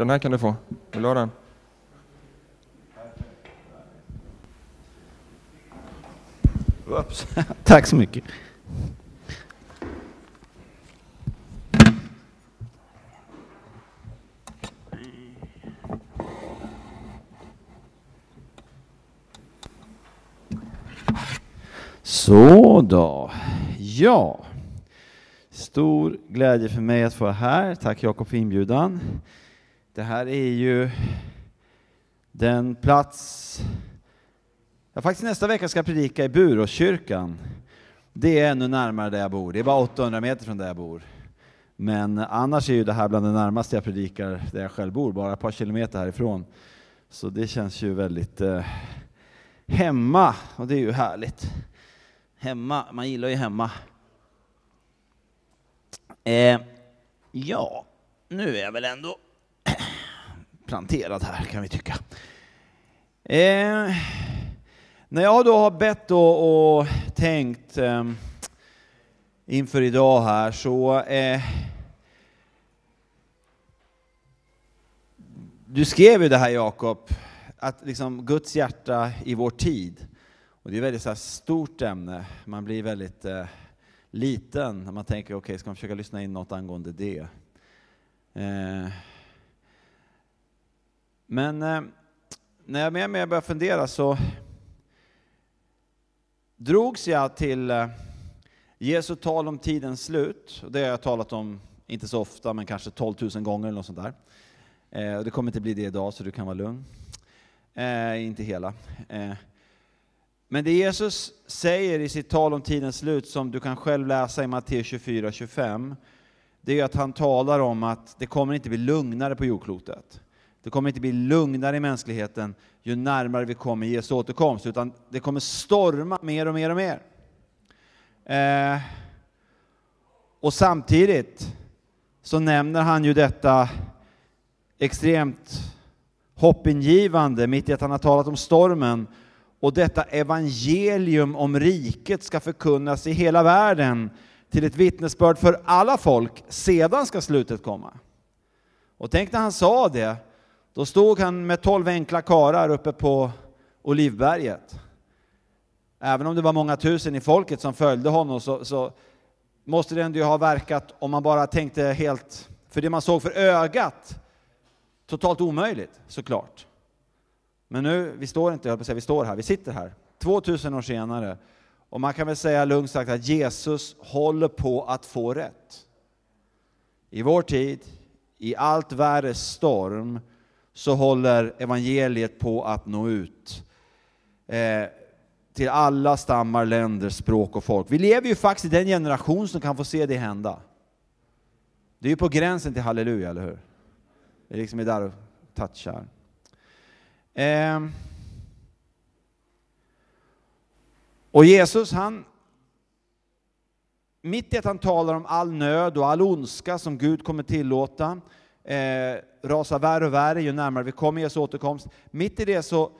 Den här kan du få. Vill du ha den? Oops. Tack så mycket. Så då. Ja. Stor glädje för mig att få vara här. Tack Jakob för inbjudan. Det här är ju den plats jag faktiskt nästa vecka ska predika i Buråskyrkan. Det är ännu närmare där jag bor. Det är bara 800 meter från där jag bor. Men annars är ju det här bland det närmaste jag predikar där jag själv bor, bara ett par kilometer härifrån. Så det känns ju väldigt eh, hemma, och det är ju härligt. Hemma, man gillar ju hemma. Eh, ja, nu är jag väl ändå planterad här kan vi tycka. Eh, när jag då har bett och, och tänkt eh, inför idag här så eh, Du skrev ju det här Jakob, att liksom Guds hjärta i vår tid. Och det är ett väldigt så stort ämne. Man blir väldigt eh, liten när man tänker, okej, okay, ska man försöka lyssna in något angående det? Eh, men eh, när jag mer och mer börjar fundera så drogs jag till eh, Jesu tal om tidens slut. Det har jag talat om, inte så ofta, men kanske 12 000 gånger eller något sånt där. Eh, det kommer inte bli det idag, så du kan vara lugn. Eh, inte hela. Eh, men det Jesus säger i sitt tal om tidens slut, som du kan själv läsa i Matteus 24 25, det är att han talar om att det kommer inte bli lugnare på jordklotet. Det kommer inte bli lugnare i mänskligheten ju närmare vi kommer Jesu återkomst, utan det kommer storma mer och mer och mer. Eh, och samtidigt så nämner han ju detta extremt hoppingivande, mitt i att han har talat om stormen, och detta evangelium om riket ska förkunnas i hela världen till ett vittnesbörd för alla folk, sedan ska slutet komma. Och tänk när han sa det, då stod han med tolv enkla karar uppe på Olivberget. Även om det var många tusen i folket som följde honom så, så måste det ändå ha verkat, om man bara tänkte helt, för det man såg för ögat, totalt omöjligt såklart. Men nu, vi står inte, jag på säga, vi står här, vi sitter här, 2000 år senare, och man kan väl säga lugnt sagt att Jesus håller på att få rätt. I vår tid, i allt värre storm, så håller evangeliet på att nå ut eh, till alla stammar, länder, språk och folk. Vi lever ju faktiskt i den generation som kan få se det hända. Det är ju på gränsen till halleluja, eller hur? Det är liksom där och touchar. Eh, och Jesus, han mitt i att han talar om all nöd och all ondska som Gud kommer tillåta, eh, rasar värre och värre ju närmare vi kommer Jesu återkomst. Mitt i det så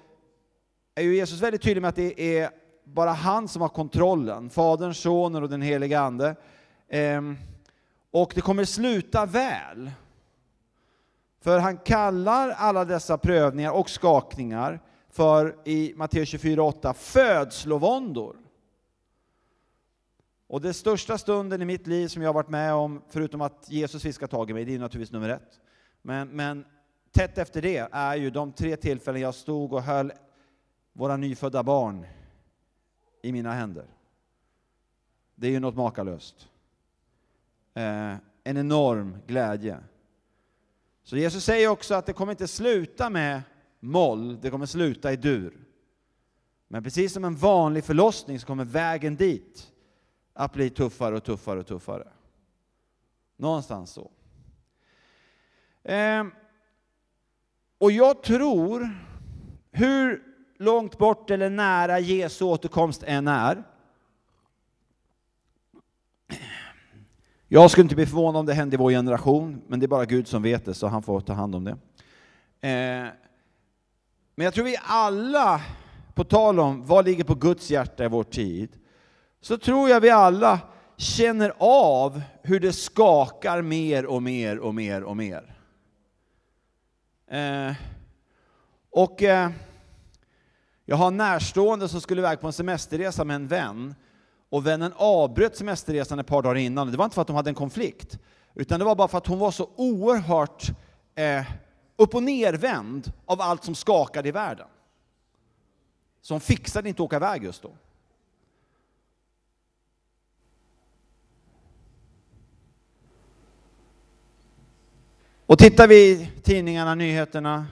är ju Jesus väldigt tydlig med att det är bara han som har kontrollen, Fadern, Sonen och den helige Ande. Eh, och det kommer sluta väl. För han kallar alla dessa prövningar och skakningar för, i Matteus 24.8, födslovåndor. Och den största stunden i mitt liv som jag har varit med om, förutom att Jesus fiskar tag i mig, det är naturligtvis nummer ett. Men, men tätt efter det är ju de tre tillfällen jag stod och höll våra nyfödda barn i mina händer. Det är ju något makalöst. Eh, en enorm glädje. Så Jesus säger också att det kommer inte sluta med moll, det kommer sluta i dur. Men precis som en vanlig förlossning så kommer vägen dit att bli tuffare och tuffare och tuffare. Någonstans så. Eh, och jag tror, hur långt bort eller nära Jesu återkomst än är, jag skulle inte bli förvånad om det hände i vår generation, men det är bara Gud som vet det, så han får ta hand om det. Eh, men jag tror vi alla, på tal om vad ligger på Guds hjärta i vår tid, så tror jag vi alla känner av hur det skakar mer och mer och mer och mer. Eh, och eh, jag har en närstående som skulle iväg på en semesterresa med en vän. Och vännen avbröt semesterresan ett par dagar innan. Det var inte för att de hade en konflikt, utan det var bara för att hon var så oerhört eh, upp och nervänd av allt som skakade i världen. Så hon fixade inte att åka iväg just då. Och tittar vi i tidningarna, nyheterna.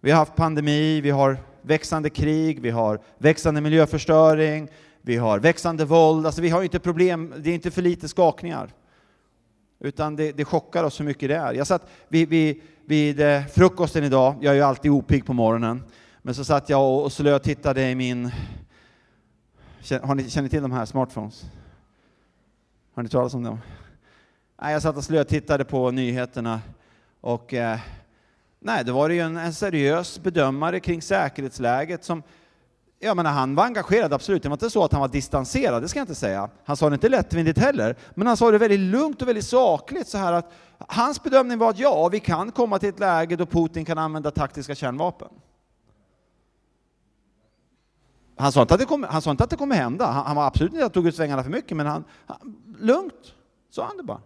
Vi har haft pandemi, vi har växande krig, vi har växande miljöförstöring, vi har växande våld. Alltså vi har inte problem, det är inte för lite skakningar. Utan det, det chockar oss hur mycket det är. Jag satt vid, vid, vid eh, frukosten idag, jag är ju alltid opig på morgonen, men så satt jag och, och slötittade i min... Har ni, känner ni till de här smartphones? Har ni talat om dem? Nej, jag satt och slötittade på nyheterna och eh, nej, då var det ju en, en, seriös bedömare kring säkerhetsläget som jag menar, han var engagerad, absolut. Det var inte så att han var distanserad, det ska jag inte säga. Han sa det inte lättvindigt heller, men han sa det väldigt lugnt och väldigt sakligt så här att hans bedömning var att ja, vi kan komma till ett läge då Putin kan använda taktiska kärnvapen. Han sa inte att det kommer, han sa inte att det kommer hända. Han, han var absolut inte att tog ut svängarna för mycket, men han, han lugnt sa han det bara.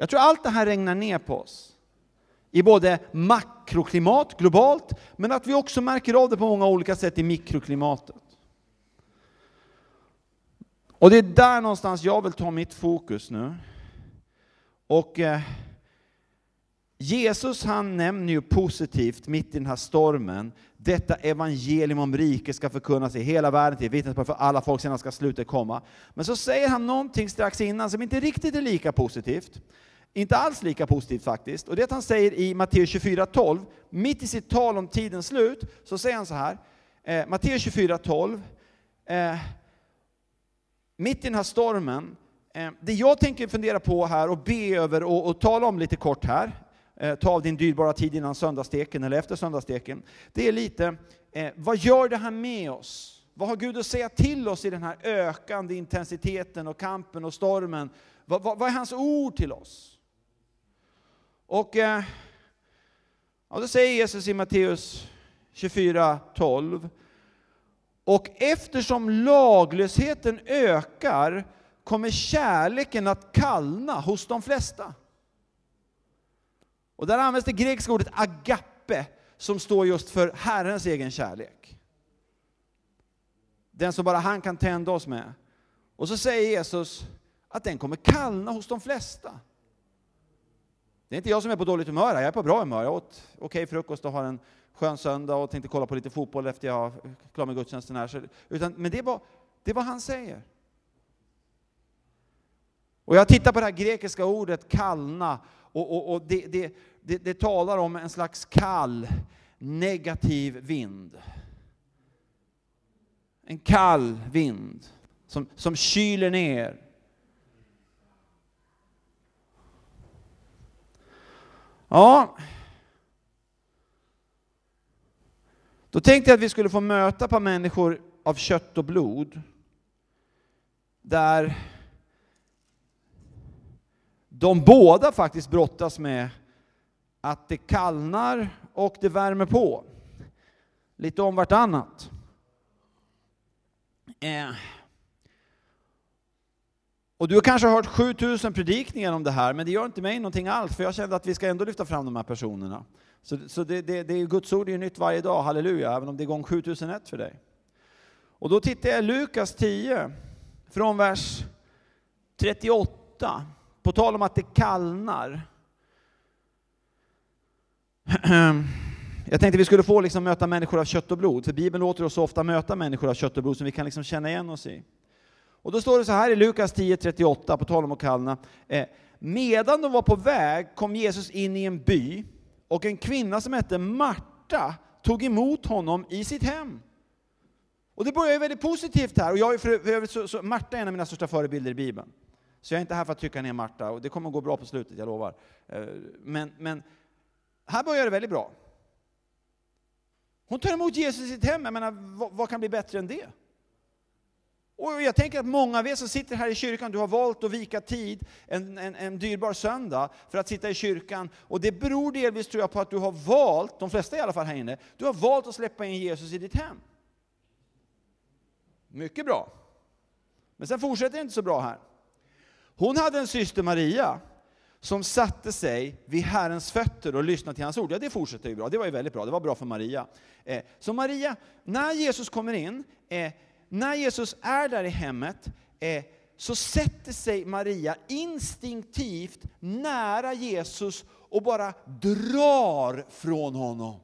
Jag tror allt det här regnar ner på oss. I både makroklimat, globalt, men att vi också märker av det på många olika sätt i mikroklimatet. Och det är där någonstans jag vill ta mitt fokus nu. Och eh, Jesus han nämner ju positivt mitt i den här stormen, detta evangelium om riket ska förkunnas i hela världen till vittnesbörd för alla folk, sedan ska slutet komma. Men så säger han någonting strax innan som inte riktigt är lika positivt. Inte alls lika positivt faktiskt. Och det att han säger i Matteus 24.12, mitt i sitt tal om tidens slut, så säger han så här, eh, Matteus 24.12, eh, mitt i den här stormen, eh, det jag tänker fundera på här och be över och, och tala om lite kort här, eh, ta av din dyrbara tid innan söndagssteken eller efter söndagssteken, det är lite, eh, vad gör det här med oss? Vad har Gud att säga till oss i den här ökande intensiteten och kampen och stormen? Vad, vad, vad är hans ord till oss? Och eh, ja, då säger Jesus i Matteus 24.12 och eftersom laglösheten ökar kommer kärleken att kallna hos de flesta. Och där används det grekiska ordet agape som står just för Herrens egen kärlek. Den som bara han kan tända oss med. Och så säger Jesus att den kommer kallna hos de flesta. Det är inte jag som är på dåligt humör jag är på bra humör. Jag åt okej okay frukost och har en skön söndag och tänkte kolla på lite fotboll efter jag har klarat med gudstjänsten här. Så, utan, men det är, vad, det är vad han säger. Och jag tittar på det här grekiska ordet kallna och, och, och det, det, det, det talar om en slags kall, negativ vind. En kall vind som, som kyler ner. Ja, då tänkte jag att vi skulle få möta ett par människor av kött och blod, där de båda faktiskt brottas med att det kallnar och det värmer på. Lite om vartannat. Eh. Och du har kanske hört 7000 predikningar om det här, men det gör inte mig någonting alls, för jag kände att vi ska ändå lyfta fram de här personerna. Så, så det, det, det är Guds ord är ju nytt varje dag, halleluja, även om det är gång 7001 för dig. Och då tittar jag i Lukas 10, från vers 38, på tal om att det kallnar. Jag tänkte vi skulle få liksom möta människor av kött och blod, för Bibeln låter oss så ofta möta människor av kött och blod som vi kan liksom känna igen oss i. Och då står det så här i Lukas 10.38, på tal om att kallna. Eh, medan de var på väg kom Jesus in i en by, och en kvinna som hette Marta tog emot honom i sitt hem. Och det börjar ju väldigt positivt här, och jag är för övrigt så, så, Marta är en av mina största förebilder i Bibeln. Så jag är inte här för att trycka ner Marta, och det kommer att gå bra på slutet, jag lovar. Eh, men, men här börjar det väldigt bra. Hon tar emot Jesus i sitt hem, jag menar, vad, vad kan bli bättre än det? Och jag tänker att många av er som sitter här i kyrkan, du har valt att vika tid en, en, en dyrbar söndag för att sitta i kyrkan. Och det beror delvis tror jag på att du har valt, de flesta i alla fall här inne, du har valt att släppa in Jesus i ditt hem. Mycket bra. Men sen fortsätter det inte så bra här. Hon hade en syster Maria som satte sig vid Herrens fötter och lyssnade till hans ord. Ja, det fortsätter ju bra. Det var ju väldigt bra. Det var bra för Maria. Eh, så Maria, när Jesus kommer in, eh, när Jesus är där i hemmet, eh, så sätter sig Maria instinktivt nära Jesus och bara drar från honom.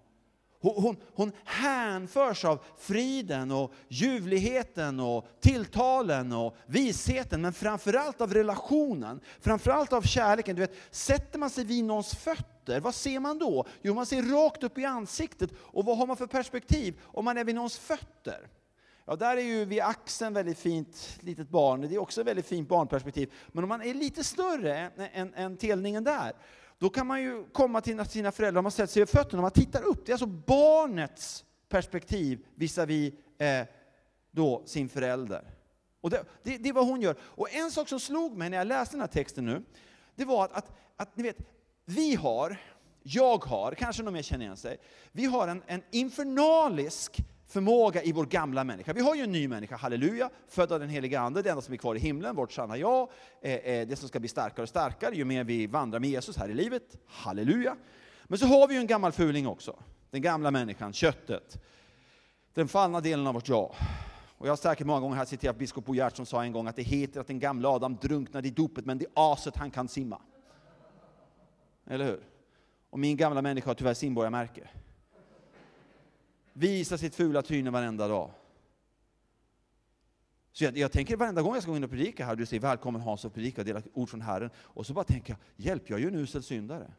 Hon, hon, hon hänförs av friden och ljuvligheten och tilltalen och visheten, men framförallt av relationen, framförallt av kärleken. Du vet, sätter man sig vid någons fötter, vad ser man då? Jo, man ser rakt upp i ansiktet. Och vad har man för perspektiv om man är vid någons fötter? Ja, där är ju vid axeln väldigt fint litet barn, det är också ett väldigt fint barnperspektiv. Men om man är lite större än, än, än telningen där, då kan man ju komma till sina föräldrar, man sätter sig över fötterna, man tittar upp. Det är alltså barnets perspektiv visavi eh, då sin förälder. Och det, det, det är vad hon gör. Och en sak som slog mig när jag läste den här texten nu, det var att, att, att ni vet, vi har, jag har, kanske någon mer känner igen sig, vi har en, en infernalisk förmåga i vår gamla människa. Vi har ju en ny människa, halleluja, född av den heliga Ande, det enda som är kvar i himlen, vårt sanna jag, eh, eh, det som ska bli starkare och starkare ju mer vi vandrar med Jesus här i livet, halleluja. Men så har vi ju en gammal fuling också, den gamla människan, köttet, den fallna delen av vårt jag. Och jag har säkert många gånger här citerat biskop Bo Gert som sa en gång att det heter att den gamla Adam drunknade i dopet, men det är aset han kan simma. Eller hur? Och min gamla människa har tyvärr simborgarmärke visa sitt fula tryne varenda dag. Så jag, jag, tänker varenda gång jag ska gå in och predika här, du säger välkommen Hans och predika och dela ord från Herren. Och så bara tänker jag, hjälp, jag är ju en usel syndare.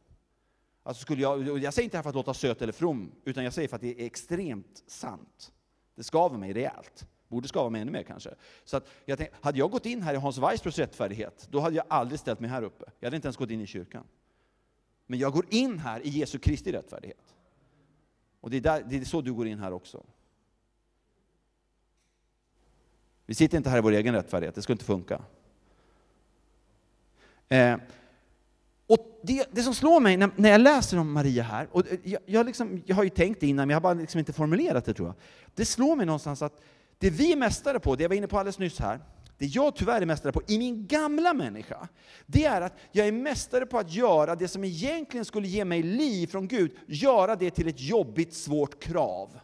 Alltså skulle jag, jag säger inte det här för att låta söt eller from, utan jag säger för att det är extremt sant. Det skaver mig rejält. Borde skava mig ännu mer kanske. Så att jag tänkte, hade jag gått in här i Hans Weissbros rättfärdighet, då hade jag aldrig ställt mig här uppe. Jag hade inte ens gått in i kyrkan. Men jag går in här i Jesu Kristi rättfärdighet. Och det är, där, det är så du går in här också. Vi sitter inte här i vår egen rättfärdighet, det skulle inte funka. Eh, och det, det, som slår mig när, när, jag läser om Maria här, och jag, jag, liksom, jag har ju tänkt det innan, men jag har bara liksom inte formulerat det tror jag. Det slår mig någonstans att det vi är mästare på, det jag var inne på alldeles nyss här, det jag tyvärr är mästare på i min gamla människa, det är att jag är mästare på att göra det som egentligen skulle ge mig liv från Gud, göra det till ett jobbigt, svårt krav.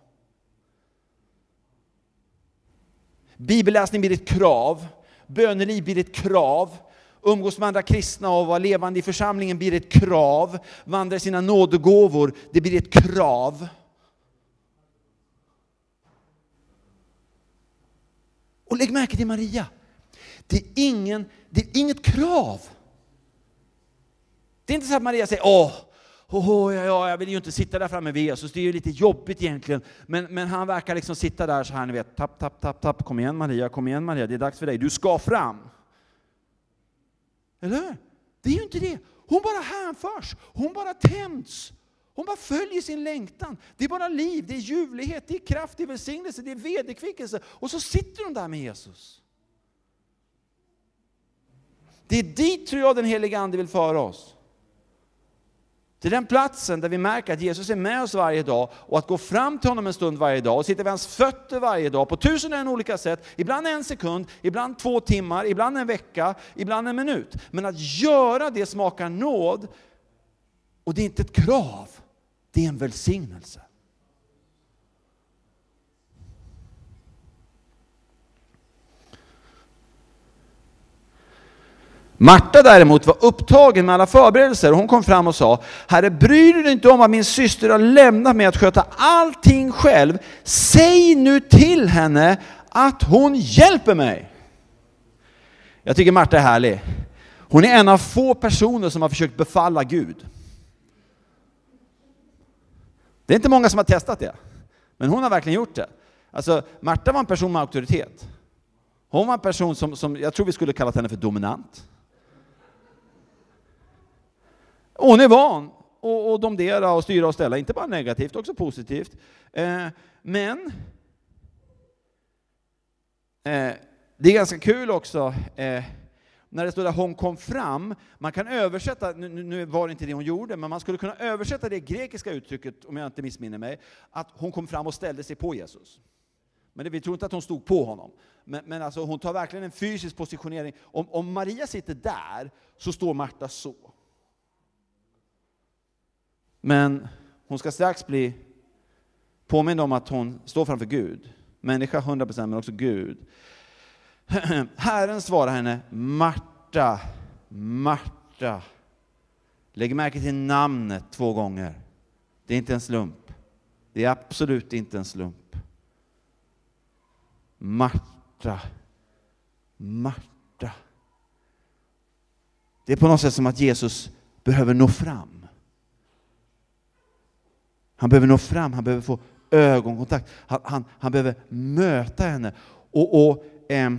Bibelläsning blir ett krav, böneliv blir ett krav, umgås med andra kristna och vara levande i församlingen blir ett krav, vandra i sina nådegåvor, det blir ett krav. Och lägg märke till Maria. Det är, ingen, det är inget krav. Det är inte så att Maria säger åh, oh, oh, ja, ja, jag vill ju inte sitta där framme vid Jesus, det är ju lite jobbigt egentligen. Men, men han verkar liksom sitta där så här, ni vet, tapp, tapp, tapp, tapp, kom igen Maria, kom igen Maria, det är dags för dig, du ska fram. Eller hur? Det är ju inte det. Hon bara hänförs, hon bara tänds. Hon bara följer sin längtan. Det är bara liv, det är ljuvlighet, det är kraft, det är välsignelse, det är vederkvickelse. Och så sitter hon där med Jesus. Det är dit tror jag den heliga Ande vill föra oss. Till den platsen där vi märker att Jesus är med oss varje dag och att gå fram till honom en stund varje dag och sitta vid hans fötter varje dag på tusen och en olika sätt. Ibland en sekund, ibland två timmar, ibland en vecka, ibland en minut. Men att göra det smakar nåd och det är inte ett krav, det är en välsignelse. Marta däremot var upptagen med alla förberedelser. Hon kom fram och sa, Herre bryr du dig inte om att min syster har lämnat mig att sköta allting själv? Säg nu till henne att hon hjälper mig. Jag tycker Marta är härlig. Hon är en av få personer som har försökt befalla Gud. Det är inte många som har testat det, men hon har verkligen gjort det. Alltså, Marta var en person med auktoritet. Hon var en person som, som jag tror vi skulle kallat henne för dominant. Hon är van att domdera och styra och ställa, inte bara negativt, också positivt. Eh, men eh, det är ganska kul också, eh, när det står där hon kom fram, man kan översätta, nu, nu var det inte det hon gjorde, men man skulle kunna översätta det grekiska uttrycket, om jag inte missminner mig, att hon kom fram och ställde sig på Jesus. Men det, vi tror inte att hon stod på honom. Men, men alltså, hon tar verkligen en fysisk positionering. Om, om Maria sitter där, så står Marta så. Men hon ska strax bli påmind om att hon står framför Gud. Människa 100% men också Gud. Herren svarar henne, Marta, Marta. Lägg märke till namnet två gånger. Det är inte en slump. Det är absolut inte en slump. Marta, Marta. Det är på något sätt som att Jesus behöver nå fram. Han behöver nå fram, han behöver få ögonkontakt, han, han, han behöver möta henne. Och, och eh,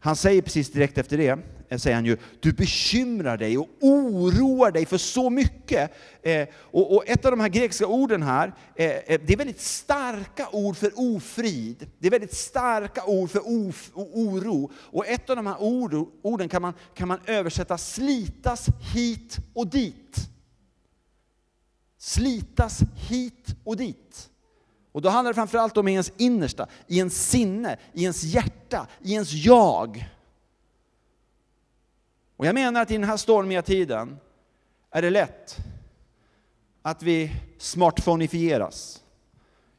Han säger precis direkt efter det, eh, säger han ju, du bekymrar dig och oroar dig för så mycket. Eh, och, och, ett av de här grekiska orden här, eh, eh det är väldigt starka ord för ofrid. Det är väldigt starka ord för of, oro. Och ett av de här ord, orden kan man, kan man översätta slitas hit och dit slitas hit och dit. Och då handlar det framförallt om ens innersta, i ens sinne, i ens hjärta, i ens jag. Och jag menar att i den här stormiga tiden är det lätt att vi smartphonifieras.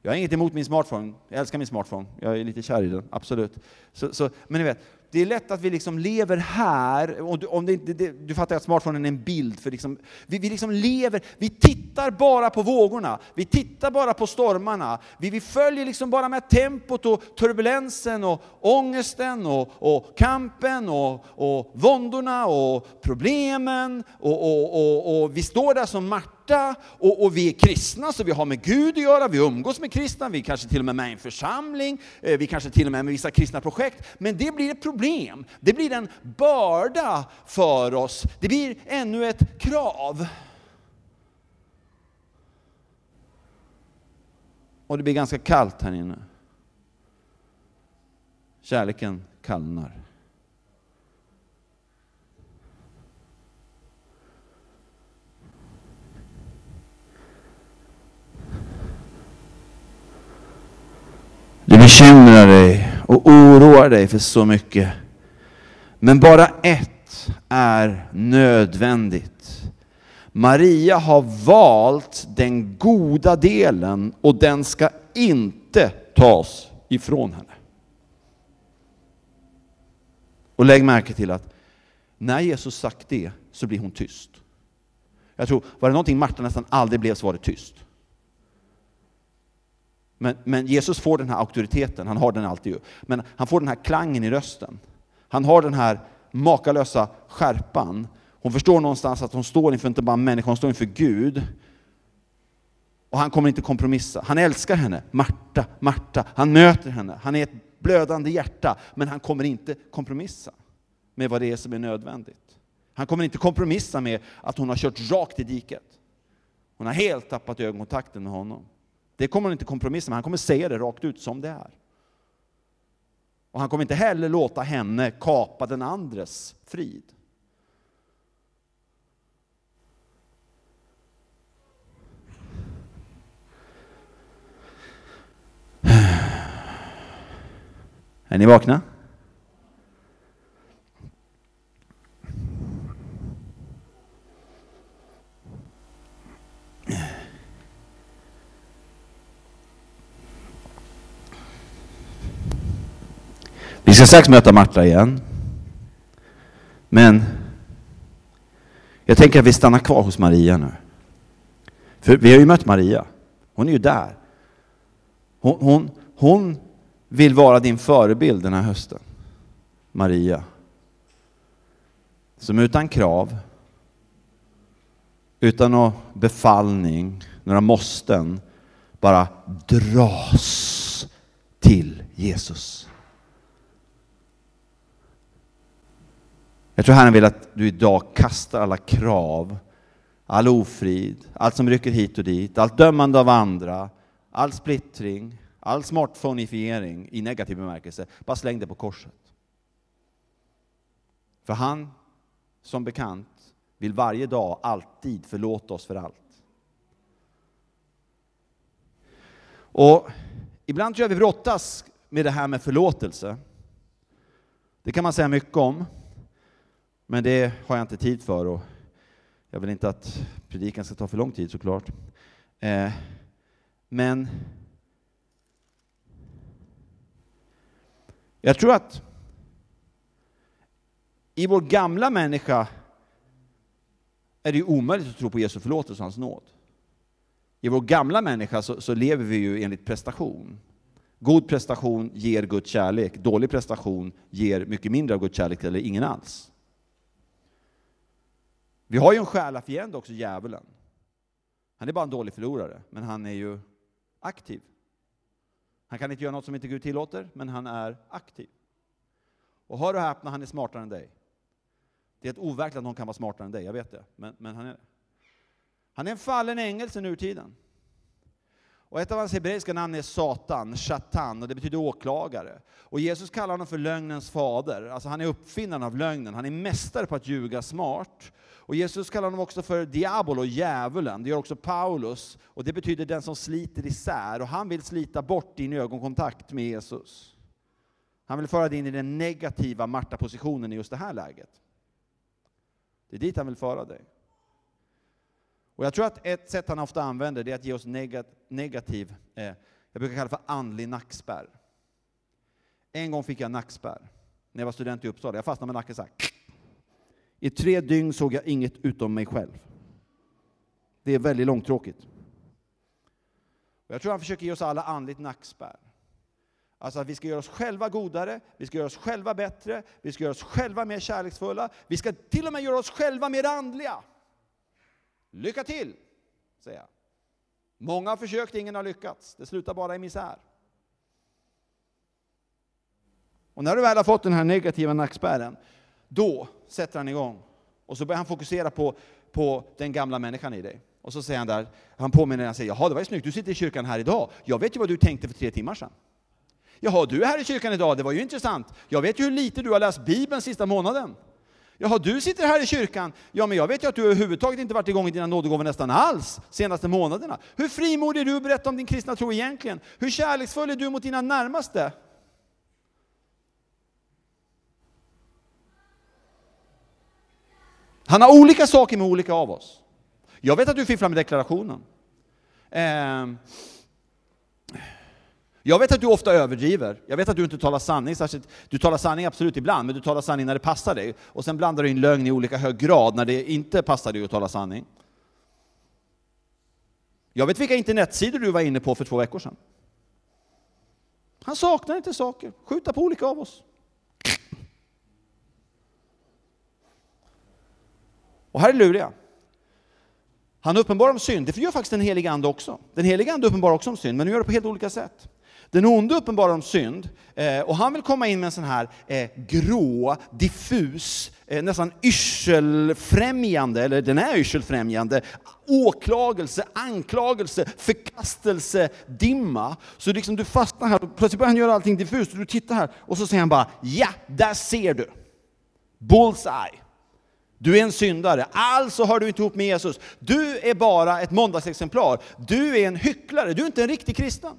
Jag har inget emot min smartphone, jag älskar min smartphone, jag är lite kär i den, absolut. Så, så, men ni vet, det är lätt att vi liksom lever här, och du, om det, det, du fattar att smartphonen är en bild, för liksom, vi, vi liksom lever, vi tittar bara på vågorna, vi tittar bara på stormarna, vi, vi följer liksom bara med tempot och turbulensen och ångesten och, och kampen och, och våndorna och problemen och, och, och, och vi står där som Martin hjärta och, och, vi är kristna så vi har med Gud att göra, vi umgås med kristna, vi kanske till och med är med i en församling, eh, vi kanske till och med är med i vissa kristna projekt. Men det blir ett problem, det blir en börda för oss, det blir ännu ett krav. Och det blir ganska kallt här inne. Kärleken kallnar. Bekymrar dig och oroar dig för så mycket. Men bara ett är nödvändigt. Maria har valt den goda delen och den ska inte tas ifrån henne. Och lägg märke till att när Jesus sagt det så blir hon tyst. Jag tror, var det någonting Marta nästan aldrig blev så var det tyst. Men, men, Jesus får den här auktoriteten, han har den alltid ju. Men han får den här klangen i rösten. Han har den här makalösa skärpan. Hon förstår någonstans att hon står inför inte bara människor, hon står inför Gud. Och han kommer inte kompromissa. Han älskar henne, Marta, Marta. Han möter henne, han är ett blödande hjärta. Men han kommer inte kompromissa med vad det är som är nödvändigt. Han kommer inte kompromissa med att hon har kört rakt i diket. Hon har helt tappat ögonkontakten med honom. Det kommer han inte kompromissa med, han kommer säga det rakt ut som det är. Och han kommer inte heller låta henne kapa den andres frid. Är ni vakna? Vi ska strax möta Marta igen. Men jag tänker att vi stannar kvar hos Maria nu. För vi har ju mött Maria. Hon är ju där. Hon, hon, hon vill vara din förebild den här hösten. Maria. Som utan krav, utan någon befallning, några måsten, bara dras till Jesus. Jag tror Herren vill att du idag kastar alla krav, all ofrid, allt som rycker hit och dit, allt dömande av andra, all splittring, all smartphoneifiering i negativ bemärkelse. Bara släng det på korset. För han, som bekant, vill varje dag alltid förlåta oss för allt. Och ibland tror jag vi brottas med det här med förlåtelse. Det kan man säga mycket om, men det har jag inte tid för. Och jag vill inte att predikan ska ta för lång tid såklart. Eh, men jag tror att i vår gamla människa är det ju omöjligt att tro på Jesu förlåtelse och hans nåd. I vår gamla människa så, så, lever vi ju enligt prestation. God prestation ger Guds kärlek, dålig prestation ger mycket mindre av Guds kärlek eller ingen alls. Vi har ju en själafiende också, djävulen. Han är bara en dålig förlorare, men han är ju aktiv. Han kan inte göra något som inte Gud tillåter, men han är aktiv. Och hör och häpna, han är smartare än dig. Det är ett overkligt att någon kan vara smartare än dig, jag vet det. Men, men han är Han är en fallen ängel sen urtiden. Och ett av hans hebreiska namn är Satan, Shatan, och det betyder åklagare. Och Jesus kallar honom för lögnens fader, alltså han är uppfinnaren av lögnen, han är mästare på att ljuga smart. Och Jesus kallar honom också för diabolo, djävulen, det gör också Paulus, och det betyder den som sliter isär, och han vill slita bort din ögonkontakt med Jesus. Han vill föra dig in i den negativa Marta-positionen i just det här läget. Det är dit han vill föra dig. Och jag tror att ett sätt han ofta använder det är att ge oss negativ, eh, jag brukar kalla det för andlig nackspärr. En gång fick jag nackspärr när jag var student i Uppsala. Jag fastnade med nacken så här. I tre dygn såg jag inget utom mig själv. Det är väldigt långtråkigt. jag tror han försöker ge oss alla andligt nackspärr. Alltså att vi ska göra oss själva godare, vi ska göra oss själva bättre, vi ska göra oss själva mer kärleksfulla, vi ska till och med göra oss själva mer andliga. Lycka till, säger jag. Många har försökt, ingen har lyckats. Det slutar bara i misär. Och när du väl har fått den här negativa nackspärren, då sätter han igång. Och så börjar han fokusera på, på den gamla människan i dig. Och så säger han där, han påminner och säger, jaha det var ju snyggt, du sitter i kyrkan här idag. Jag vet ju vad du tänkte för tre timmar sedan. Jaha, du är här i kyrkan idag, det var ju intressant. Jag vet ju hur lite du har läst Bibeln sista månaden. Jaha, du sitter här i kyrkan. Ja, men jag vet ju att du överhuvudtaget inte varit igång i dina nådegåvor nästan alls senaste månaderna. Hur frimodig är du att berätta om din kristna tro egentligen? Hur kärleksfull är du mot dina närmaste? Han har olika saker med olika av oss. Jag vet att du fifflar med deklarationen. Eh, jag vet att du ofta överdriver. Jag vet att du inte talar sanning särskilt. Du talar sanning absolut ibland, men du talar sanning när det passar dig. Och sen blandar du in lögn i olika hög grad när det inte passar dig att tala sanning. Jag vet vilka internetsidor du var inne på för två veckor sedan. Han saknar inte saker. Skjuta på olika av oss. Och här är luriga. Han uppenbarar om synd, det gör faktiskt den helige Ande också. Den heliga Ande uppenbarar också om synd, men nu gör det på helt olika sätt. Den onde uppenbarar om synd, eh, och han vill komma in med en sån här eh, grå, diffus, eh, nästan yrselfrämjande, eller den är yrselfrämjande, åklagelse, anklagelse, förkastelse, dimma. Så liksom du fastnar här, och plötsligt börjar han göra allting diffust, och du tittar här, och så säger han bara, ja, där ser du! Bullseye! Du är en syndare, alltså hör du inte ihop med Jesus. Du är bara ett måndagsexemplar. Du är en hycklare, du är inte en riktig kristen.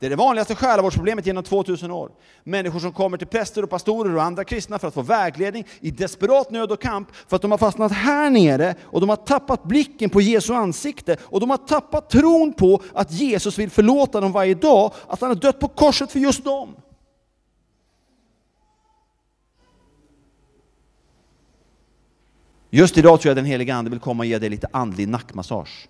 Det är det vanligaste själavårdsproblemet genom 2000 år. Människor som kommer till präster och pastorer och andra kristna för att få vägledning i desperat nöd och kamp för att de har fastnat här nere och de har tappat blicken på Jesu ansikte och de har tappat tron på att Jesus vill förlåta dem varje dag, att han har dött på korset för just dem. Just idag tror jag den heliga Ande vill komma och ge dig lite andlig nackmassage.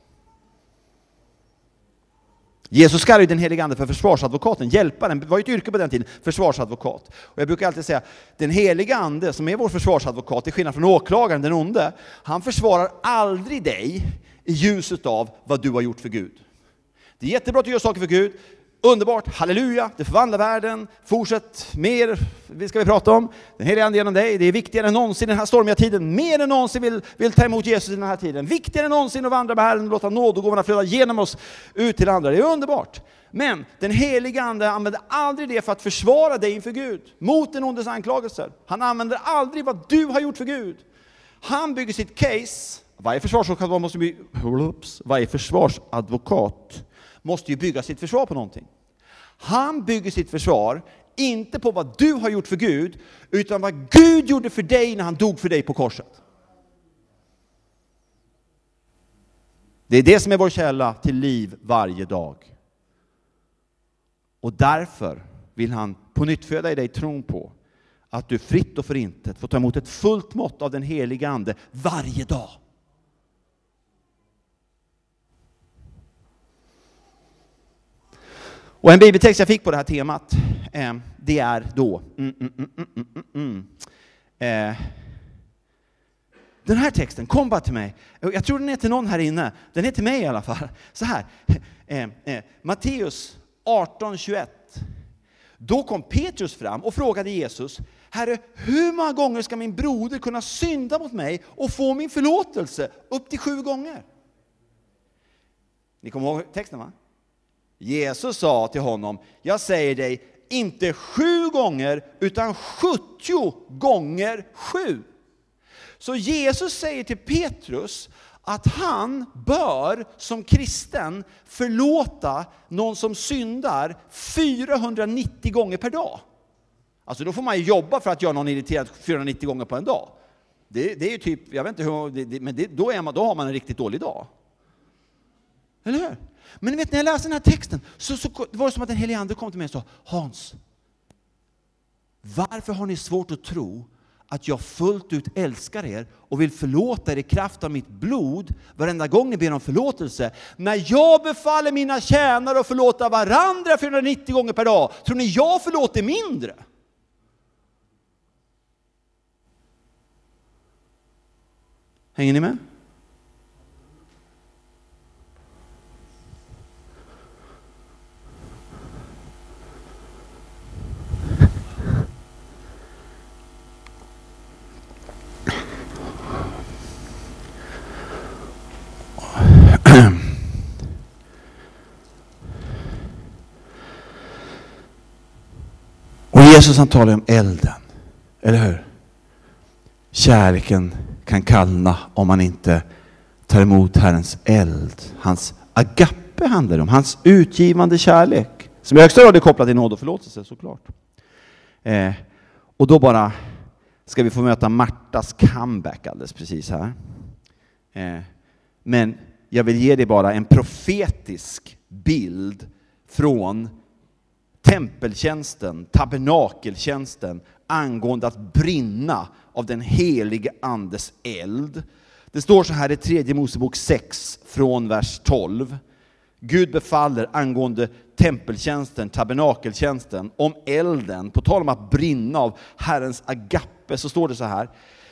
Jesus kallar ju den helige Ande för försvarsadvokaten, hjälparen, det var ju ett yrke på den tiden, försvarsadvokat. Och jag brukar alltid säga, den helige Ande som är vår försvarsadvokat, till skillnad från åklagaren, den onde, han försvarar aldrig dig i ljuset av vad du har gjort för Gud. Det är jättebra att du gör saker för Gud, Underbart, halleluja, det förvandlar världen. Fortsätt, mer vi ska vi prata om. Den heliga Ande genom dig, det är viktigare än någonsin i den här stormiga tiden. Mer än någonsin vill, vill ta emot Jesus i den här tiden. Viktigare än någonsin att vandra med Herren och låta nådegåvorna flöda genom oss ut till andra. Det är underbart. Men den heliga Ande använder aldrig det för att försvara dig inför Gud, mot den ondes anklagelser. Han använder aldrig vad du har gjort för Gud. Han bygger sitt case, varje försvarsadvokat måste, bli, varje försvarsadvokat måste ju bygga sitt försvar på någonting. Han bygger sitt försvar inte på vad du har gjort för Gud, utan vad Gud gjorde för dig när han dog för dig på korset. Det är det som är vår källa till liv varje dag. Och därför vill han på nytt föda i dig tron på att du fritt och förintet får ta emot ett fullt mått av den heliga Ande varje dag. Och en bibeltext jag fick på det här temat, eh, det är då mm, mm, mm, mm, mm, mm, mm, mm. eh, den här texten kom bara till mig. Jag tror den är till någon här inne. Den är till mig i alla fall. Så här. Eh, eh, Matteus 18.21. Då kom Petrus fram och frågade Jesus, Herre, hur många gånger ska min broder kunna synda mot mig och få min förlåtelse? Upp till sju gånger. Ni kommer ihåg texten va? Jesus sa till honom, jag säger dig, inte sju gånger, utan sjuttio gånger sju. Så Jesus säger till Petrus att han bör som kristen förlåta någon som syndar 490 gånger per dag. Alltså då får man jobba för att göra någon irriterad 490 gånger på en dag. Det, det är ju typ, jag vet inte hur, det, men det, då, är man, då har man en riktigt dålig dag. Eller hur? Men vet när jag läste den här texten så, så var det som att den helige Ande kom till mig och sa Hans, varför har ni svårt att tro att jag fullt ut älskar er och vill förlåta er i kraft av mitt blod varenda gång ni ber om förlåtelse. När jag befaller mina tjänare att förlåta varandra 490 gånger per dag, tror ni jag förlåter mindre? Hänger ni med? Och Jesus han talar om elden, eller hur? Kärleken kan kallna om man inte tar emot Herrens eld. Hans agape handlar det om, hans utgivande kärlek. Som i högsta grad är kopplad till nåd och förlåtelse såklart. Eh, och då bara ska vi få möta Martas comeback alldeles precis här. Eh, men jag vill ge dig bara en profetisk bild från tempeltjänsten, tabernakeltjänsten angående att brinna av den helige Andes eld. Det står så här i tredje Mosebok 6 från vers 12. Gud befaller angående tempeltjänsten, tabernakeltjänsten, om elden, på tal om att brinna av Herrens agape, så står det så här.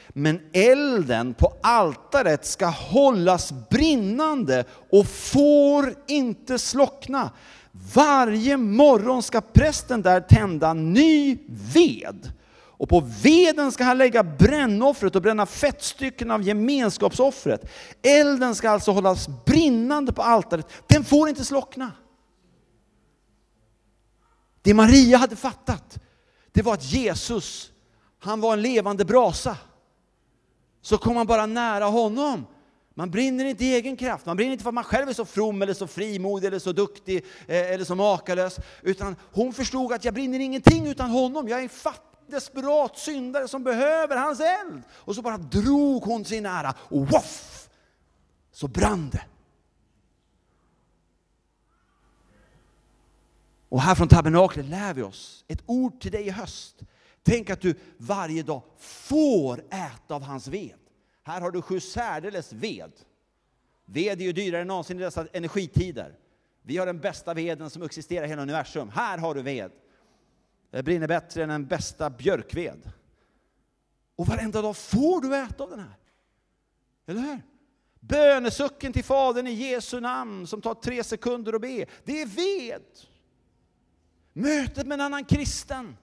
Men elden på altaret ska hållas brinnande och får inte slockna. Varje morgon ska prästen där tända ny ved. Och på veden ska han lägga brännoffret och bränna fettstycken av gemenskapsoffret. Elden ska alltså hållas brinnande på altaret. Den får inte slockna. Det Maria hade fattat, det var att Jesus, han var en levande brasa. Så kom man bara nära honom man brinner inte i egen kraft, man brinner inte för att man själv är så from eller så frimodig eller så duktig eh, eller så makalös. Utan hon förstod att jag brinner ingenting utan honom, jag är en fattig desperat syndare som behöver hans eld. Och så bara drog hon sin nära och woff Så brann det. Och här från tabernaklet lär vi oss ett ord till dig i höst. Tänk att du varje dag får äta av hans ved. Här har du sju särdeles ved. Ved är ju dyrare än någonsin i dessa energitider. Vi har den bästa veden som existerar i hela universum. Här har du ved. Det brinner bättre än den bästa björkved. Och varenda dag får du äta av den här. Eller hur? Bönesucken till Fadern i Jesu namn som tar tre sekunder att be. Det är ved. mötet med en annan kristen.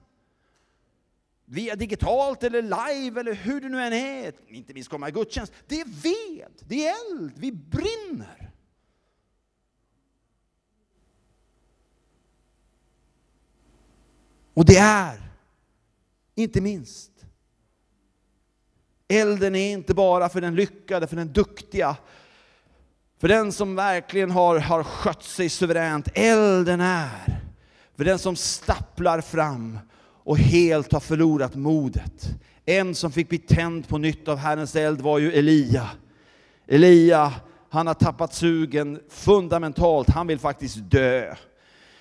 Via digitalt eller live eller hur det nu än är, inte minst komma i gudstjänst. Det är ved, det är eld, vi brinner. Och det är, inte minst, elden är inte bara för den lyckade, för den duktiga, för den som verkligen har, har skött sig suveränt. Elden är för den som stapplar fram och helt har förlorat modet. En som fick bli tänd på nytt av Herrens eld var ju Elia. Elia, han har tappat sugen fundamentalt, han vill faktiskt dö.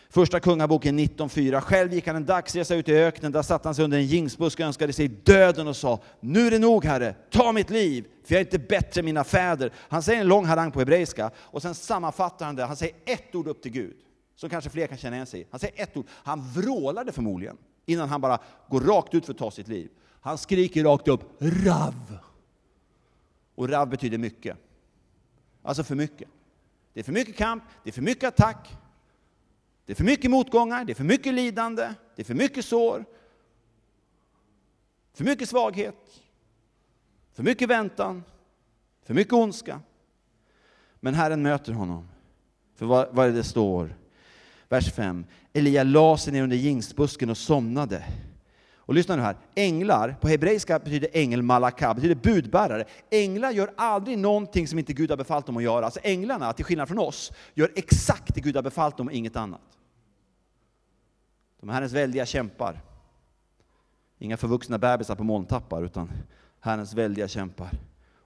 Första Kungaboken 19.4. Själv gick han en dagsresa ut i öknen, där satt han sig under en gingsbuske och önskade sig döden och sa, nu är det nog Herre, ta mitt liv, för jag är inte bättre än mina fäder. Han säger en lång harang på hebreiska, och sen sammanfattar han det, han säger ett ord upp till Gud, som kanske fler kan känna igen sig i. Han säger ett ord, han vrålade förmodligen, innan han bara går rakt ut för att ta sitt liv. Han skriker rakt upp, Rav! Och Rav betyder mycket. Alltså för mycket. Det är för mycket kamp, det är för mycket attack, det är för mycket motgångar, det är för mycket lidande, det är för mycket sår, för mycket svaghet, för mycket väntan, för mycket ondska. Men Herren möter honom. För vad, vad är det står? Vers 5. Elia la sig ner under jingstbusken och somnade. Och lyssna nu här, änglar, på hebreiska betyder ängel malaka, betyder budbärare. Änglar gör aldrig någonting som inte Gud har befallt dem att göra. Alltså änglarna, till skillnad från oss, gör exakt det Gud har befallt dem och inget annat. De är Herrens väldiga kämpar. Inga förvuxna bebisar på molntappar, utan Herrens väldiga kämpar.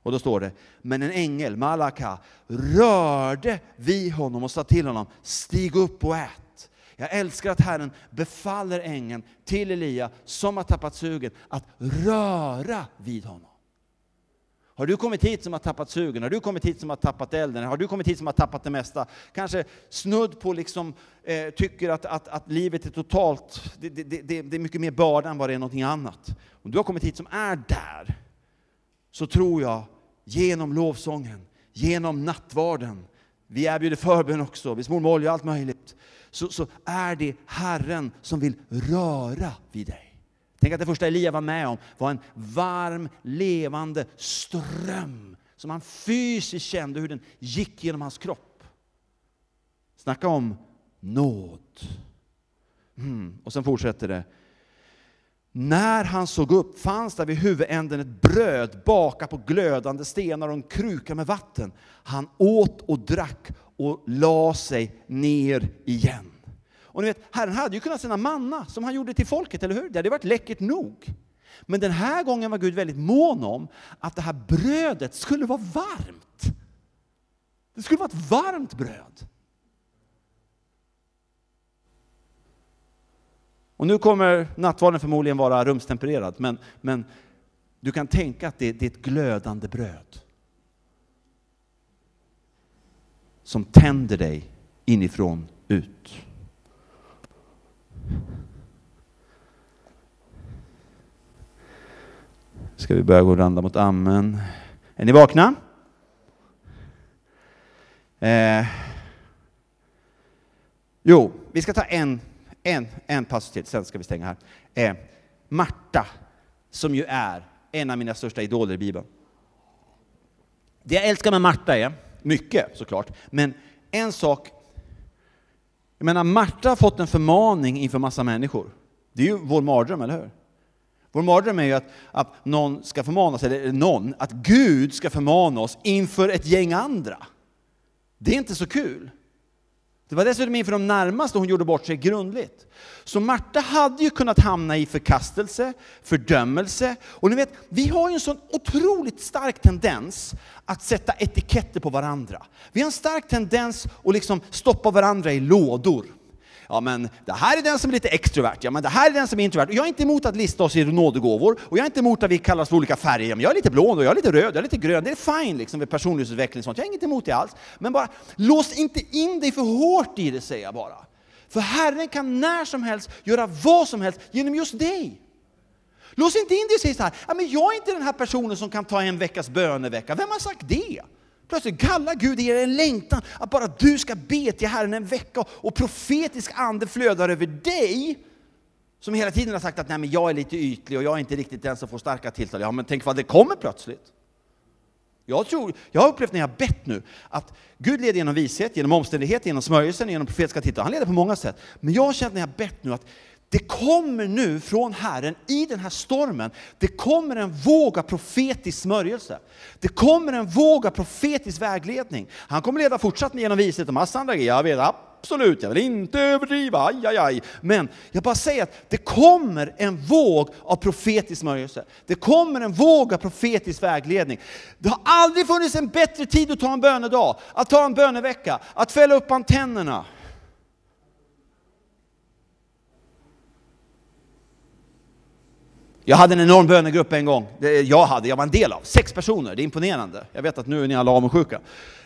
Och då står det, men en ängel, Malaka, rörde vid honom och sa till honom, stig upp och ät. Jag älskar att Herren befaller ängeln till Elia, som har tappat sugen, att röra vid honom. Har du kommit hit som har tappat sugen? Har du kommit hit som har tappat elden? Har du kommit hit som har tappat det mesta? Kanske snudd på liksom, eh, tycker att, att, att livet är totalt, det, det, det, det är mycket mer börda än vad det är någonting annat. Om du har kommit hit som är där, så tror jag, genom lovsången, genom nattvarden, vi erbjuder förbön också, vi smår med olja och allt möjligt, så, så är det Herren som vill röra vid dig. Tänk att det första Elia var med om var en varm, levande ström som han fysiskt kände hur den gick genom hans kropp. Snacka om nåd. Mm. Och sen fortsätter det. När han såg upp fanns där vid huvudänden ett bröd bakat på glödande stenar och en kruka med vatten. Han åt och drack och la sig ner igen. Och ni vet, Herren hade ju kunnat sända manna som han gjorde till folket, eller hur? Det hade varit läckert nog. Men den här gången var Gud väldigt mån om att det här brödet skulle vara varmt. Det skulle vara ett varmt bröd. Och nu kommer nattvarden förmodligen vara rumstempererad, men, men du kan tänka att det, det är ett glödande bröd. Som tänder dig inifrån ut. Ska vi börja gå och randa mot amen. Är ni vakna? Eh. Jo, vi ska ta en, en, en passus till, sen ska vi stänga här. Eh. Marta, som ju är en av mina största idoler i Bibeln. Det jag älskar med Marta är, mycket såklart, men en sak jag menar, Marta har fått en förmaning inför massa människor. Det är ju vår mardröm, eller hur? Vår mardröm är ju att, att någon ska förmana oss, eller någon, att Gud ska förmana oss inför ett gäng andra. Det är inte så kul. Det var dessutom inför de närmaste hon gjorde bort sig grundligt. Så Marta hade ju kunnat hamna i förkastelse, fördömelse. Och ni vet, vi har ju en sån otroligt stark tendens att sätta etiketter på varandra. Vi har en stark tendens att liksom stoppa varandra i lådor ja men det här är den som är lite extrovert, ja men det här är den som är introvert. Och jag är inte emot att lista oss i nådegåvor, och jag är inte emot att vi kallas för olika färger. Men jag är lite blå och jag är lite röd, jag är lite grön. Det är fine liksom med personlighetsutveckling och sånt. Jag är inte emot det alls. Men bara lås inte in dig för hårt i det, säger jag bara. För Herren kan när som helst göra vad som helst genom just dig. Lås inte in dig och säg så här, ja, men jag är inte den här personen som kan ta en veckas bönevecka. Vem har sagt det? Plötsligt kallar Gud er en längtan att bara du ska be till Herren en vecka och profetisk ande flödar över dig. Som hela tiden har sagt att Nej, men jag är lite ytlig och jag är inte riktigt den som får starka tilltal. Ja, men tänk vad det kommer plötsligt. Jag, tror, jag har upplevt när jag har bett nu att Gud leder genom vishet, genom omständigheter, genom smörjelsen, genom profetiska titlar. Han leder på många sätt. Men jag har känt när jag har bett nu att det kommer nu från Herren i den här stormen, det kommer en våg av profetisk smörjelse. Det kommer en våg av profetisk vägledning. Han kommer leda fortsatt genom vishet och massa andra grejer. Jag vet absolut, jag vill inte överdriva, aj, aj, aj. Men jag bara säger att det kommer en våg av profetisk smörjelse. Det kommer en våg av profetisk vägledning. Det har aldrig funnits en bättre tid att ta en bönedag, att ta en bönevecka, att fälla upp antennerna. Jag hade en enorm bönegrupp en gång. Jag hade, jag var en del av. Sex personer, det är imponerande. Jag vet att nu är ni alla avundsjuka.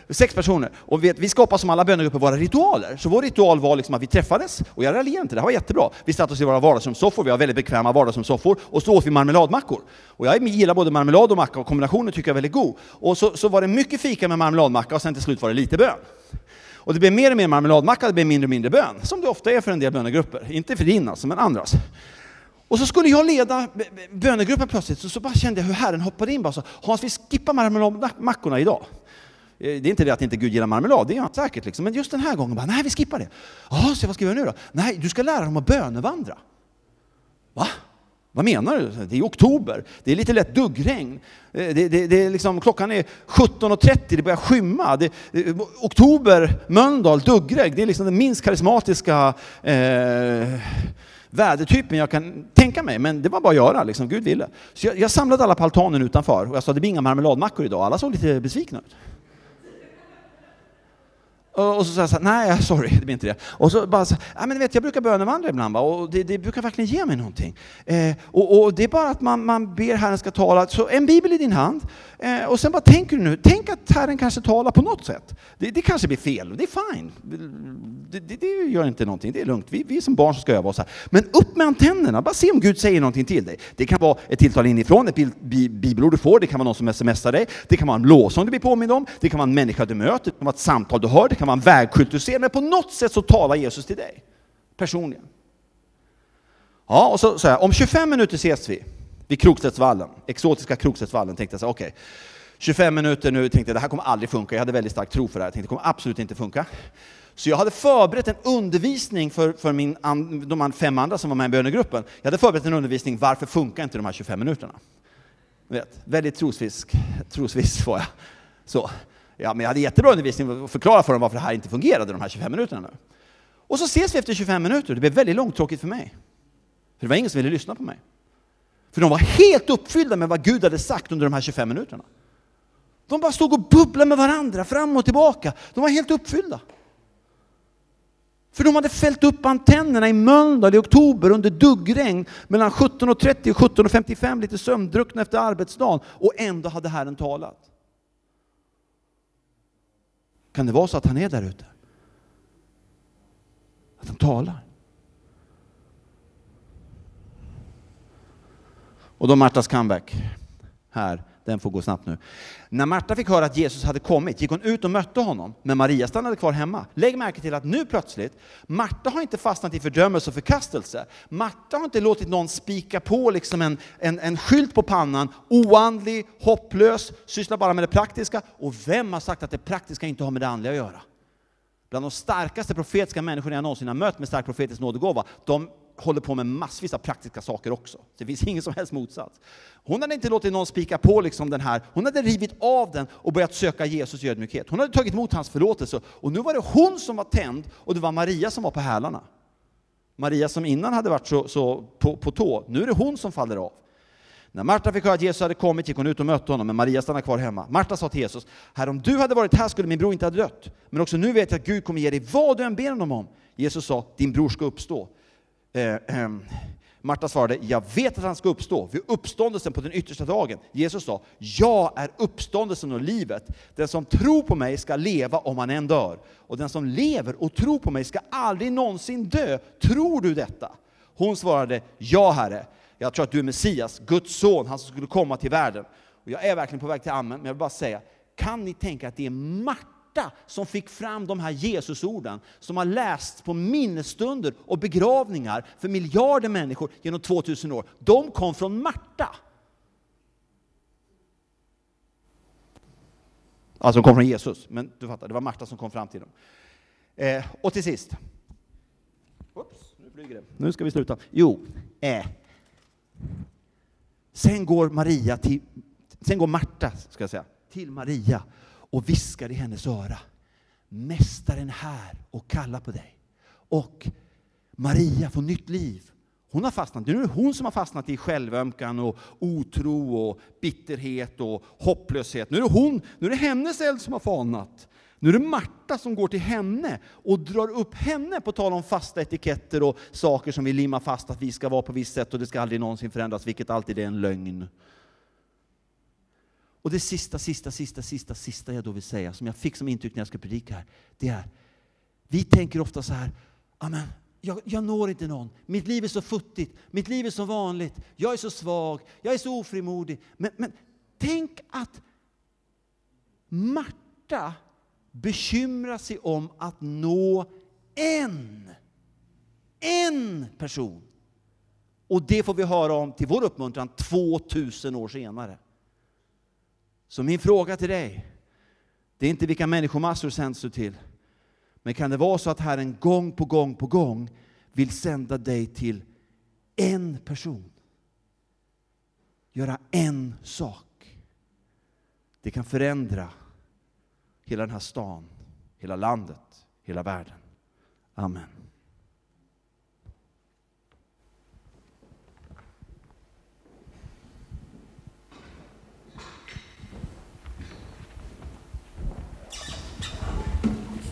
Sex personer. Och vet, vi skapade som alla bönegrupper våra ritualer. Så vår ritual var liksom att vi träffades, och jag raljerar inte, det här var jättebra. Vi satt oss i våra vardagsrumssoffor, vi har väldigt bekväma vardagsrumssoffor, och så åt vi marmeladmackor. Och jag gillar både marmelad och macka, och kombinationen tycker jag är väldigt god. Och så, så var det mycket fika med marmeladmacka, och sen till slut var det lite bön. Och det blev mer och mer marmeladmacka, det blev mindre och mindre bön. Som det ofta är för en del bönegrupper. Inte för din alltså, men andras. Och så skulle jag leda bönegruppen plötsligt, så, så bara kände jag hur Herren hoppade in bara så, Hans vi skippar marmeladmackorna idag. Eh, det är inte det att inte Gud gillar marmelad, det är han säkert, liksom. men just den här gången bara, nej vi skippar det. Ja, så vad ska vi göra nu då? Nej, du ska lära dem att bönevandra. Va? Vad menar du? Det är oktober, det är lite lätt duggregn. Eh, det, det, det är liksom, klockan är 17.30, det börjar skymma. Det, eh, oktober, Mölndal, duggregn, det är liksom den minst karismatiska eh, vädertypen jag kan tänka mig, men det var bara att göra, liksom. Gud ville. Så jag, jag samlade alla på altanen utanför och jag sa det blir inga marmeladmackor idag. Alla såg lite besvikna ut. Och så sa jag så här, nej sorry, det blir inte det. Och så bara så ja men vet jag brukar bönevandra ibland va? och det, det, brukar verkligen ge mig någonting. Eh, och, och, det är bara att man, man ber Herren ska tala, så en bibel i din hand, eh, och sen bara tänker du nu, tänk att Herren kanske talar på något sätt. Det, det kanske blir fel, det är fine. Det, det, det, gör inte någonting, det är lugnt. Vi, vi är som barn som ska öva oss här. Men upp med antennerna, bara se om Gud säger någonting till dig. Det kan vara ett tilltal inifrån, ett bibelord du får, det kan vara någon som smsar dig, det kan vara en lovsång du blir påmind om, det kan vara en människa du möter, det kan vara ett samtal du hör, det kan vara en vägskylt du ser, men på något sätt så talar Jesus till dig, personligen. Ja, och så, så här, om 25 minuter ses vi vid Krokstedtsvallen, exotiska Krokstedtsvallen, tänkte jag så okej. Okay. 25 minuter nu, tänkte jag det här kommer aldrig funka, jag hade väldigt stark tro för det här, jag tänkte det kommer absolut inte funka. Så jag hade förberett en undervisning för, för min, de fem andra som var med i bönegruppen. Jag hade förberett en undervisning, varför funkar inte de här 25 minuterna? Vet, väldigt trosvisk, trosviss var jag. Så. Ja, men jag hade jättebra undervisning att förklara för dem varför det här inte fungerade de här 25 minuterna nu. Och så ses vi efter 25 minuter, det blev väldigt långtråkigt för mig. För det var ingen som ville lyssna på mig. För de var helt uppfyllda med vad Gud hade sagt under de här 25 minuterna. De bara stod och bubblade med varandra fram och tillbaka. De var helt uppfyllda. För de hade fällt upp antennerna i Mölndal i oktober under duggregn mellan 17.30 och 17.55, lite sömndruckna efter arbetsdagen, och ändå hade Herren talat. Kan det vara så att han är där ute? Att han talar? Och då Martas comeback här den får gå snabbt nu. När Marta fick höra att Jesus hade kommit gick hon ut och mötte honom, men Maria stannade kvar hemma. Lägg märke till att nu plötsligt, Marta har inte fastnat i fördömelse och förkastelse. Marta har inte låtit någon spika på liksom en, en, en skylt på pannan, oandlig, hopplös, sysslar bara med det praktiska. Och vem har sagt att det praktiska inte har med det andliga att göra? Bland de starkaste profetiska människorna jag någonsin har mött med stark profetisk nådegåva, de håller på med massvis av praktiska saker också. Det finns ingen som helst motsats. Hon hade inte låtit någon spika på liksom den här, hon hade rivit av den och börjat söka Jesus i ödmjukhet. Hon hade tagit emot hans förlåtelse och nu var det hon som var tänd och det var Maria som var på hälarna. Maria som innan hade varit så, så på, på tå, nu är det hon som faller av. När Marta fick höra att Jesus hade kommit gick hon ut och mötte honom, men Maria stannade kvar hemma. Marta sa till Jesus, Herre om du hade varit här skulle min bror inte ha dött. Men också nu vet jag att Gud kommer ge dig vad du än ber honom om. Jesus sa, din bror ska uppstå. Eh, eh, Marta svarade, jag vet att han ska uppstå vid uppståndelsen på den yttersta dagen. Jesus sa, jag är uppståndelsen och livet. Den som tror på mig ska leva om han än dör. Och den som lever och tror på mig ska aldrig någonsin dö. Tror du detta? Hon svarade, ja Herre. Jag tror att du är Messias, Guds son, han som skulle komma till världen. Och jag är verkligen på väg till Amen, men jag vill bara säga, kan ni tänka att det är Marta som fick fram de här Jesusorden som har lästs på minnesstunder och begravningar för miljarder människor genom 2000 år. De kom från Marta. Alltså de kom från Jesus, men du fattar, det var Marta som kom fram till dem. Eh, och till sist. Oops, nu flyger det. Nu ska vi sluta. Jo, eh. Sen går Maria till, sen går Marta, ska jag säga, till Maria och viskar i hennes öra. Mästaren här och kallar på dig. Och Maria får nytt liv. Hon har fastnat, Det är hon som har fastnat i självömkan och otro och bitterhet och hopplöshet. Nu är det hon, nu är det hennes eld som har falnat. Nu är det Marta som går till henne och drar upp henne, på tal om fasta etiketter och saker som vi limmar fast att vi ska vara på visst sätt och det ska aldrig någonsin förändras, vilket alltid är en lögn. Och det sista, sista, sista, sista, sista jag då vill säga, som jag fick som intryck när jag ska predika här, det är, vi tänker ofta så här, amen, jag, jag når inte någon, mitt liv är så futtigt, mitt liv är så vanligt, jag är så svag, jag är så ofrimodig. Men, men tänk att Marta bekymrar sig om att nå en, en person. Och det får vi höra om till vår uppmuntran 2000 år senare. Så min fråga till dig, det är inte vilka människomassor sänds du till. Men kan det vara så att Herren gång på gång på gång vill sända dig till en person? Göra en sak. Det kan förändra hela den här stan, hela landet, hela världen. Amen.